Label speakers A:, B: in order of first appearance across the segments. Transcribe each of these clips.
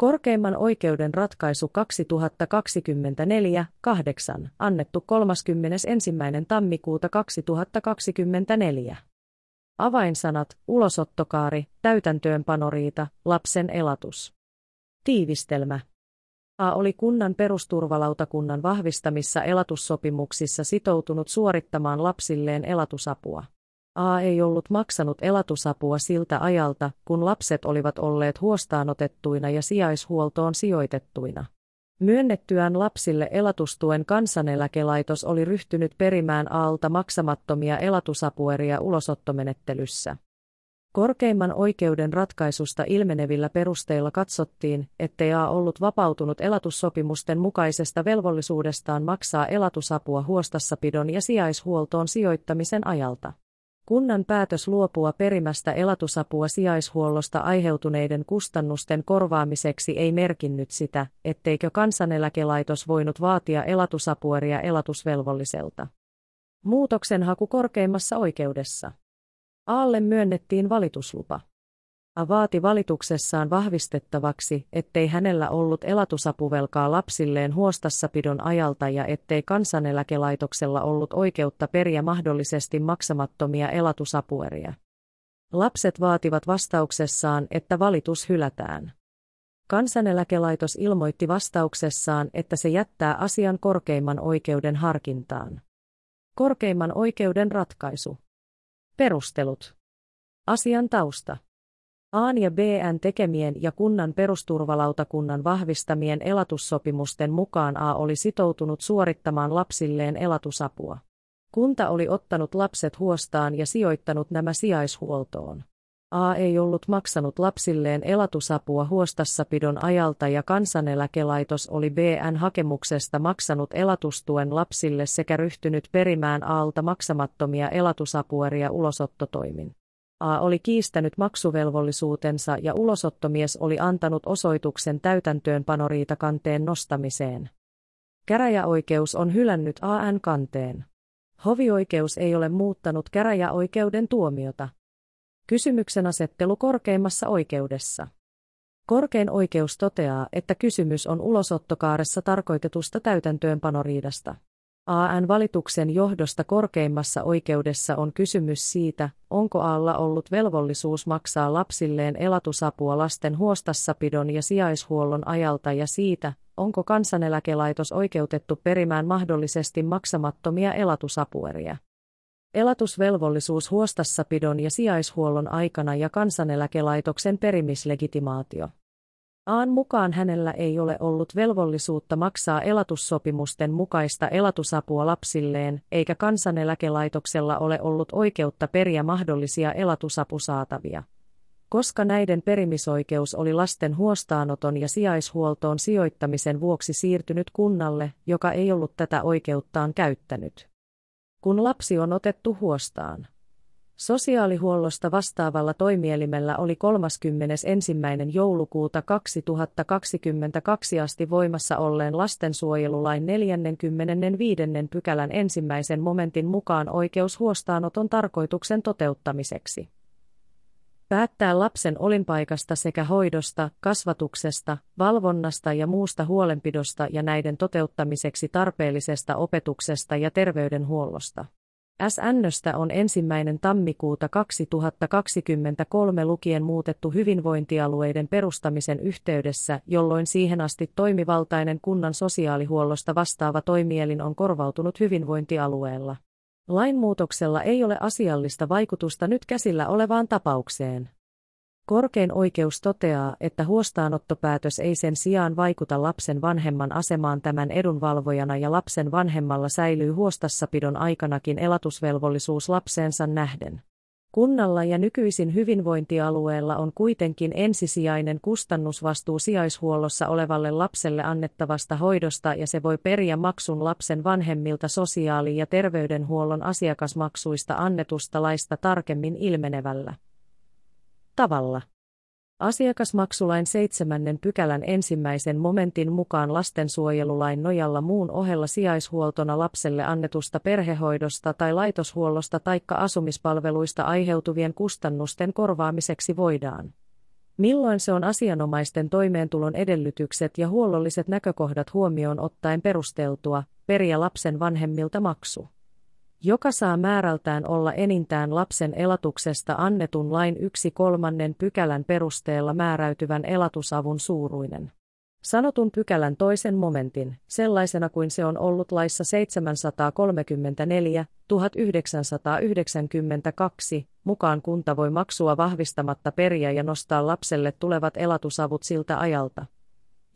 A: Korkeimman oikeuden ratkaisu 2024-8 annettu 31. tammikuuta 2024. Avainsanat, ulosottokaari, täytäntöönpanoriita, lapsen elatus. Tiivistelmä. A oli kunnan perusturvalautakunnan vahvistamissa elatussopimuksissa sitoutunut suorittamaan lapsilleen elatusapua. A ei ollut maksanut elatusapua siltä ajalta, kun lapset olivat olleet huostaanotettuina ja sijaishuoltoon sijoitettuina. Myönnettyään lapsille elatustuen kansaneläkelaitos oli ryhtynyt perimään Aalta maksamattomia elatusapueria ulosottomenettelyssä. Korkeimman oikeuden ratkaisusta ilmenevillä perusteilla katsottiin, ettei A ollut vapautunut elatussopimusten mukaisesta velvollisuudestaan maksaa elatusapua huostassapidon ja sijaishuoltoon sijoittamisen ajalta. Kunnan päätös luopua perimästä elatusapua sijaishuollosta aiheutuneiden kustannusten korvaamiseksi ei merkinnyt sitä, etteikö kansaneläkelaitos voinut vaatia elatusapueria elatusvelvolliselta. Muutoksen haku korkeimmassa oikeudessa. Aalle myönnettiin valituslupa. Vaati valituksessaan vahvistettavaksi, ettei hänellä ollut elatusapuvelkaa lapsilleen huostassapidon ajalta ja ettei kansaneläkelaitoksella ollut oikeutta periä mahdollisesti maksamattomia elatusapueria. Lapset vaativat vastauksessaan, että valitus hylätään. Kansaneläkelaitos ilmoitti vastauksessaan, että se jättää asian korkeimman oikeuden harkintaan. Korkeimman oikeuden ratkaisu. Perustelut. Asian tausta. Aan ja BN tekemien ja kunnan perusturvalautakunnan vahvistamien elatussopimusten mukaan A oli sitoutunut suorittamaan lapsilleen elatusapua. Kunta oli ottanut lapset huostaan ja sijoittanut nämä sijaishuoltoon. A ei ollut maksanut lapsilleen elatusapua huostassapidon ajalta ja kansaneläkelaitos oli BN hakemuksesta maksanut elatustuen lapsille sekä ryhtynyt perimään Aalta maksamattomia elatusapueria ulosottotoimin. A oli kiistänyt maksuvelvollisuutensa ja ulosottomies oli antanut osoituksen täytäntöönpanoriitakanteen nostamiseen. Käräjäoikeus on hylännyt AN kanteen. Hovioikeus ei ole muuttanut käräjäoikeuden tuomiota. Kysymyksen asettelu korkeimmassa oikeudessa. Korkein oikeus toteaa, että kysymys on ulosottokaaressa tarkoitetusta täytäntöönpanoriidasta. AN-valituksen johdosta korkeimmassa oikeudessa on kysymys siitä, onko Aalla ollut velvollisuus maksaa lapsilleen elatusapua lasten huostassapidon ja sijaishuollon ajalta ja siitä, onko kansaneläkelaitos oikeutettu perimään mahdollisesti maksamattomia elatusapueria. Elatusvelvollisuus huostassapidon ja sijaishuollon aikana ja kansaneläkelaitoksen perimislegitimaatio. Aan mukaan hänellä ei ole ollut velvollisuutta maksaa elatussopimusten mukaista elatusapua lapsilleen, eikä kansaneläkelaitoksella ole ollut oikeutta periä mahdollisia elatusapusaatavia. Koska näiden perimisoikeus oli lasten huostaanoton ja sijaishuoltoon sijoittamisen vuoksi siirtynyt kunnalle, joka ei ollut tätä oikeuttaan käyttänyt. Kun lapsi on otettu huostaan, Sosiaalihuollosta vastaavalla toimielimellä oli 31. joulukuuta 2022 asti voimassa olleen lastensuojelulain 45. pykälän ensimmäisen momentin mukaan oikeus huostaanoton tarkoituksen toteuttamiseksi. Päättää lapsen olinpaikasta sekä hoidosta, kasvatuksesta, valvonnasta ja muusta huolenpidosta ja näiden toteuttamiseksi tarpeellisesta opetuksesta ja terveydenhuollosta. SNstä on ensimmäinen tammikuuta 2023 lukien muutettu hyvinvointialueiden perustamisen yhteydessä, jolloin siihen asti toimivaltainen kunnan sosiaalihuollosta vastaava toimielin on korvautunut hyvinvointialueella. Lainmuutoksella ei ole asiallista vaikutusta nyt käsillä olevaan tapaukseen. Korkein oikeus toteaa, että huostaanottopäätös ei sen sijaan vaikuta lapsen vanhemman asemaan tämän edunvalvojana ja lapsen vanhemmalla säilyy huostassapidon aikanakin elatusvelvollisuus lapseensa nähden. Kunnalla ja nykyisin hyvinvointialueella on kuitenkin ensisijainen kustannusvastuu sijaishuollossa olevalle lapselle annettavasta hoidosta ja se voi periä maksun lapsen vanhemmilta sosiaali- ja terveydenhuollon asiakasmaksuista annetusta laista tarkemmin ilmenevällä tavalla. Asiakasmaksulain seitsemännen pykälän ensimmäisen momentin mukaan lastensuojelulain nojalla muun ohella sijaishuoltona lapselle annetusta perhehoidosta tai laitoshuollosta taikka asumispalveluista aiheutuvien kustannusten korvaamiseksi voidaan Milloin se on asianomaisten toimeentulon edellytykset ja huollolliset näkökohdat huomioon ottaen perusteltua, periä lapsen vanhemmilta maksu joka saa määrältään olla enintään lapsen elatuksesta annetun lain yksi kolmannen pykälän perusteella määräytyvän elatusavun suuruinen. Sanotun pykälän toisen momentin, sellaisena kuin se on ollut laissa 734, 1992, mukaan kunta voi maksua vahvistamatta periä ja nostaa lapselle tulevat elatusavut siltä ajalta,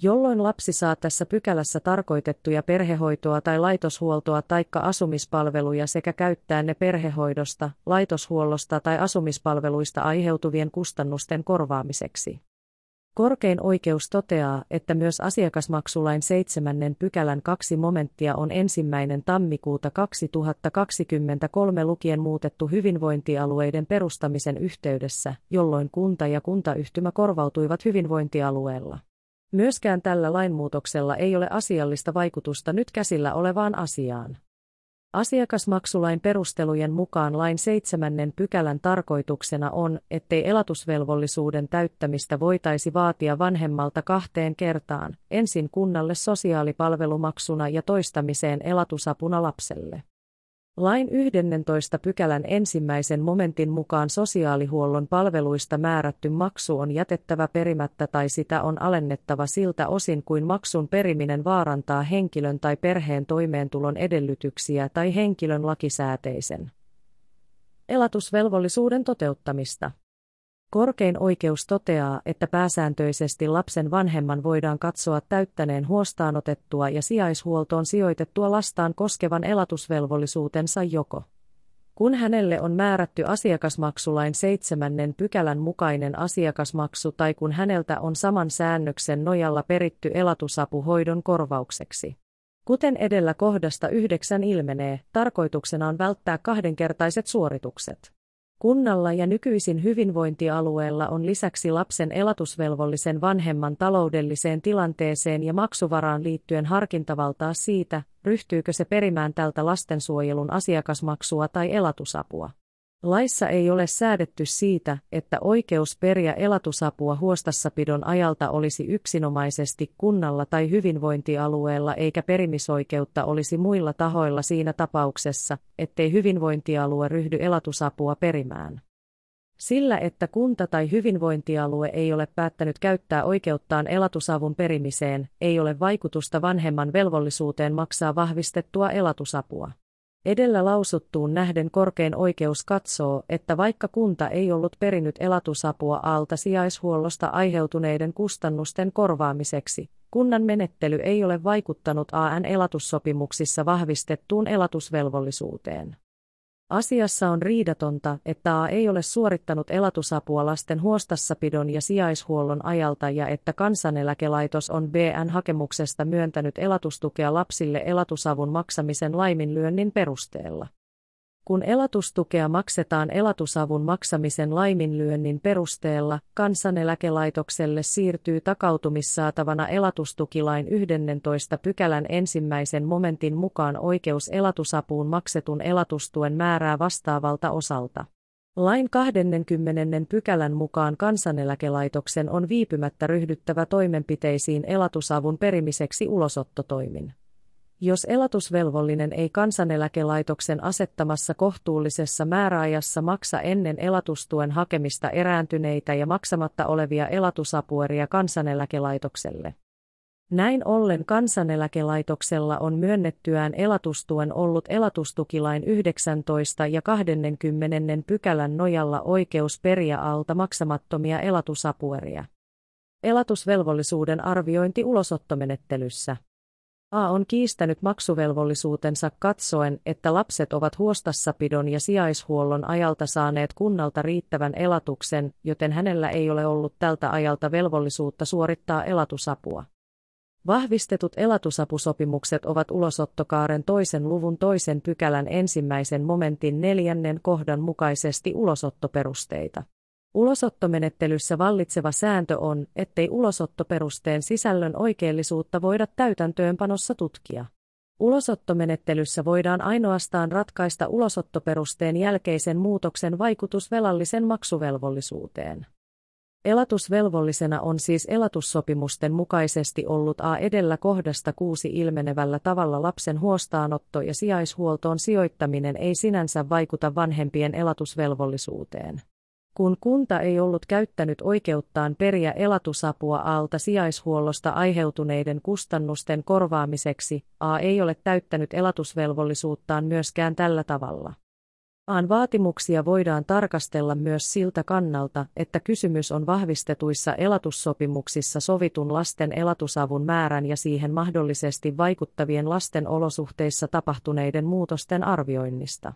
A: jolloin lapsi saa tässä pykälässä tarkoitettuja perhehoitoa tai laitoshuoltoa taikka asumispalveluja sekä käyttää ne perhehoidosta, laitoshuollosta tai asumispalveluista aiheutuvien kustannusten korvaamiseksi. Korkein oikeus toteaa, että myös asiakasmaksulain seitsemännen pykälän kaksi momenttia on ensimmäinen tammikuuta 2023 lukien muutettu hyvinvointialueiden perustamisen yhteydessä, jolloin kunta ja kuntayhtymä korvautuivat hyvinvointialueella. Myöskään tällä lainmuutoksella ei ole asiallista vaikutusta nyt käsillä olevaan asiaan. Asiakasmaksulain perustelujen mukaan lain seitsemännen pykälän tarkoituksena on, ettei elatusvelvollisuuden täyttämistä voitaisi vaatia vanhemmalta kahteen kertaan, ensin kunnalle sosiaalipalvelumaksuna ja toistamiseen elatusapuna lapselle. Lain 11 pykälän ensimmäisen momentin mukaan sosiaalihuollon palveluista määrätty maksu on jätettävä perimättä tai sitä on alennettava siltä osin kuin maksun periminen vaarantaa henkilön tai perheen toimeentulon edellytyksiä tai henkilön lakisääteisen elatusvelvollisuuden toteuttamista. Korkein oikeus toteaa, että pääsääntöisesti lapsen vanhemman voidaan katsoa täyttäneen huostaanotettua ja sijaishuoltoon sijoitettua lastaan koskevan elatusvelvollisuutensa joko kun hänelle on määrätty asiakasmaksulain seitsemännen pykälän mukainen asiakasmaksu tai kun häneltä on saman säännöksen nojalla peritty elatusapu hoidon korvaukseksi. Kuten edellä kohdasta yhdeksän ilmenee, tarkoituksena on välttää kahdenkertaiset suoritukset. Kunnalla ja nykyisin hyvinvointialueella on lisäksi lapsen elatusvelvollisen vanhemman taloudelliseen tilanteeseen ja maksuvaraan liittyen harkintavaltaa siitä, ryhtyykö se perimään tältä lastensuojelun asiakasmaksua tai elatusapua. Laissa ei ole säädetty siitä, että oikeus periä elatusapua huostassapidon ajalta olisi yksinomaisesti kunnalla tai hyvinvointialueella eikä perimisoikeutta olisi muilla tahoilla siinä tapauksessa, ettei hyvinvointialue ryhdy elatusapua perimään. Sillä että kunta tai hyvinvointialue ei ole päättänyt käyttää oikeuttaan elatusavun perimiseen, ei ole vaikutusta vanhemman velvollisuuteen maksaa vahvistettua elatusapua. Edellä lausuttuun nähden korkein oikeus katsoo, että vaikka kunta ei ollut perinyt elatusapua alta sijaishuollosta aiheutuneiden kustannusten korvaamiseksi, kunnan menettely ei ole vaikuttanut AN elatussopimuksissa vahvistettuun elatusvelvollisuuteen. Asiassa on riidatonta, että A ei ole suorittanut elatusapua lasten huostassapidon ja sijaishuollon ajalta ja että kansaneläkelaitos on BN-hakemuksesta myöntänyt elatustukea lapsille elatusavun maksamisen laiminlyönnin perusteella. Kun elatustukea maksetaan elatusavun maksamisen laiminlyönnin perusteella, kansaneläkelaitokselle siirtyy takautumissaatavana elatustukilain 11 pykälän ensimmäisen momentin mukaan oikeus elatusapuun maksetun elatustuen määrää vastaavalta osalta. Lain 20. pykälän mukaan kansaneläkelaitoksen on viipymättä ryhdyttävä toimenpiteisiin elatusavun perimiseksi ulosottotoimin. Jos elatusvelvollinen ei kansaneläkelaitoksen asettamassa kohtuullisessa määräajassa maksa ennen elatustuen hakemista erääntyneitä ja maksamatta olevia elatusapueria kansaneläkelaitokselle. Näin ollen kansaneläkelaitoksella on myönnettyään elatustuen ollut elatustukilain 19 ja 20 pykälän nojalla oikeus periä alta maksamattomia elatusapueria. Elatusvelvollisuuden arviointi ulosottomenettelyssä. A on kiistänyt maksuvelvollisuutensa katsoen, että lapset ovat huostassapidon ja sijaishuollon ajalta saaneet kunnalta riittävän elatuksen, joten hänellä ei ole ollut tältä ajalta velvollisuutta suorittaa elatusapua. Vahvistetut elatusapusopimukset ovat ulosottokaaren toisen luvun toisen pykälän ensimmäisen momentin neljännen kohdan mukaisesti ulosottoperusteita. Ulosottomenettelyssä vallitseva sääntö on, ettei ulosottoperusteen sisällön oikeellisuutta voida täytäntöönpanossa tutkia. Ulosottomenettelyssä voidaan ainoastaan ratkaista ulosottoperusteen jälkeisen muutoksen vaikutus velallisen maksuvelvollisuuteen. Elatusvelvollisena on siis elatussopimusten mukaisesti ollut A edellä kohdasta kuusi ilmenevällä tavalla lapsen huostaanotto ja sijaishuoltoon sijoittaminen ei sinänsä vaikuta vanhempien elatusvelvollisuuteen. Kun kunta ei ollut käyttänyt oikeuttaan periä elatusapua alta sijaishuollosta aiheutuneiden kustannusten korvaamiseksi, A ei ole täyttänyt elatusvelvollisuuttaan myöskään tällä tavalla. Aan vaatimuksia voidaan tarkastella myös siltä kannalta, että kysymys on vahvistetuissa elatussopimuksissa sovitun lasten elatusavun määrän ja siihen mahdollisesti vaikuttavien lasten olosuhteissa tapahtuneiden muutosten arvioinnista.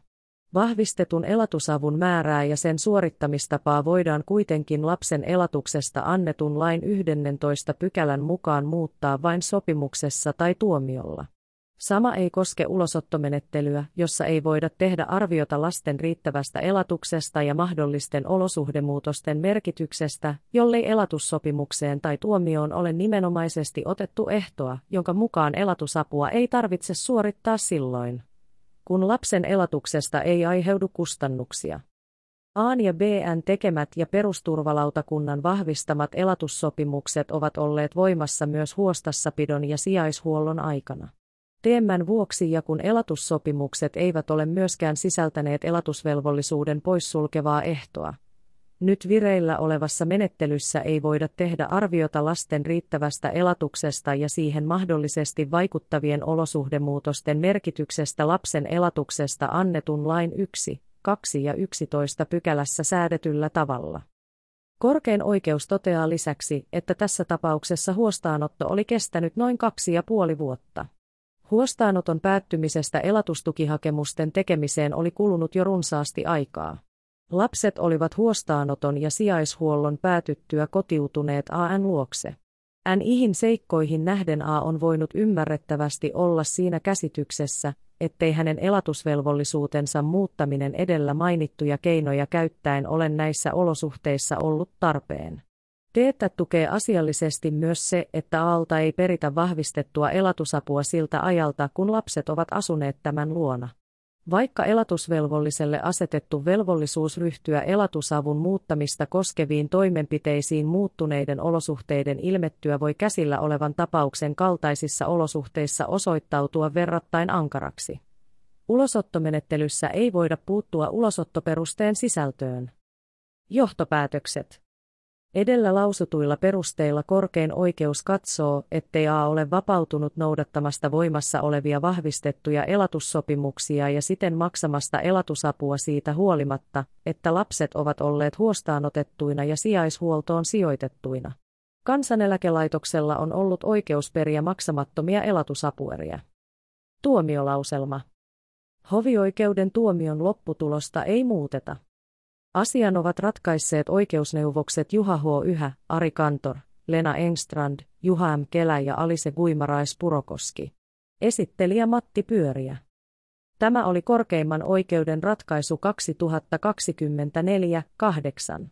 A: Vahvistetun elatusavun määrää ja sen suorittamistapaa voidaan kuitenkin lapsen elatuksesta annetun lain 11 pykälän mukaan muuttaa vain sopimuksessa tai tuomiolla. Sama ei koske ulosottomenettelyä, jossa ei voida tehdä arviota lasten riittävästä elatuksesta ja mahdollisten olosuhdemuutosten merkityksestä, jollei elatussopimukseen tai tuomioon ole nimenomaisesti otettu ehtoa, jonka mukaan elatusapua ei tarvitse suorittaa silloin, kun lapsen elatuksesta ei aiheudu kustannuksia. Aan ja BN tekemät ja perusturvalautakunnan vahvistamat elatussopimukset ovat olleet voimassa myös huostassapidon ja sijaishuollon aikana. Teemmän vuoksi ja kun elatussopimukset eivät ole myöskään sisältäneet elatusvelvollisuuden poissulkevaa ehtoa. Nyt vireillä olevassa menettelyssä ei voida tehdä arviota lasten riittävästä elatuksesta ja siihen mahdollisesti vaikuttavien olosuhdemuutosten merkityksestä lapsen elatuksesta annetun lain 1, 2 ja 11 pykälässä säädetyllä tavalla. Korkein oikeus toteaa lisäksi, että tässä tapauksessa huostaanotto oli kestänyt noin kaksi ja puoli vuotta. Huostaanoton päättymisestä elatustukihakemusten tekemiseen oli kulunut jo runsaasti aikaa. Lapset olivat huostaanoton ja sijaishuollon päätyttyä kotiutuneet AN luokse. NIhin seikkoihin nähden A on voinut ymmärrettävästi olla siinä käsityksessä, ettei hänen elatusvelvollisuutensa muuttaminen edellä mainittuja keinoja käyttäen ole näissä olosuhteissa ollut tarpeen. Teettä tukee asiallisesti myös se, että Aalta ei peritä vahvistettua elatusapua siltä ajalta, kun lapset ovat asuneet tämän luona. Vaikka elatusvelvolliselle asetettu velvollisuus ryhtyä elatusavun muuttamista koskeviin toimenpiteisiin muuttuneiden olosuhteiden ilmettyä voi käsillä olevan tapauksen kaltaisissa olosuhteissa osoittautua verrattain ankaraksi. Ulosottomenettelyssä ei voida puuttua ulosottoperusteen sisältöön. Johtopäätökset Edellä lausutuilla perusteilla korkein oikeus katsoo, ettei A ole vapautunut noudattamasta voimassa olevia vahvistettuja elatussopimuksia ja siten maksamasta elatusapua siitä huolimatta, että lapset ovat olleet huostaanotettuina ja sijaishuoltoon sijoitettuina. Kansaneläkelaitoksella on ollut oikeus periä maksamattomia elatusapueria. Tuomiolauselma. Hovioikeuden tuomion lopputulosta ei muuteta. Asian ovat ratkaisseet oikeusneuvokset Juha H. Yhä, Ari Kantor, Lena Engstrand, Juha M. Kelä ja Alise Guimarais Purokoski. Esittelijä Matti Pyöriä. Tämä oli korkeimman oikeuden ratkaisu 2024-8.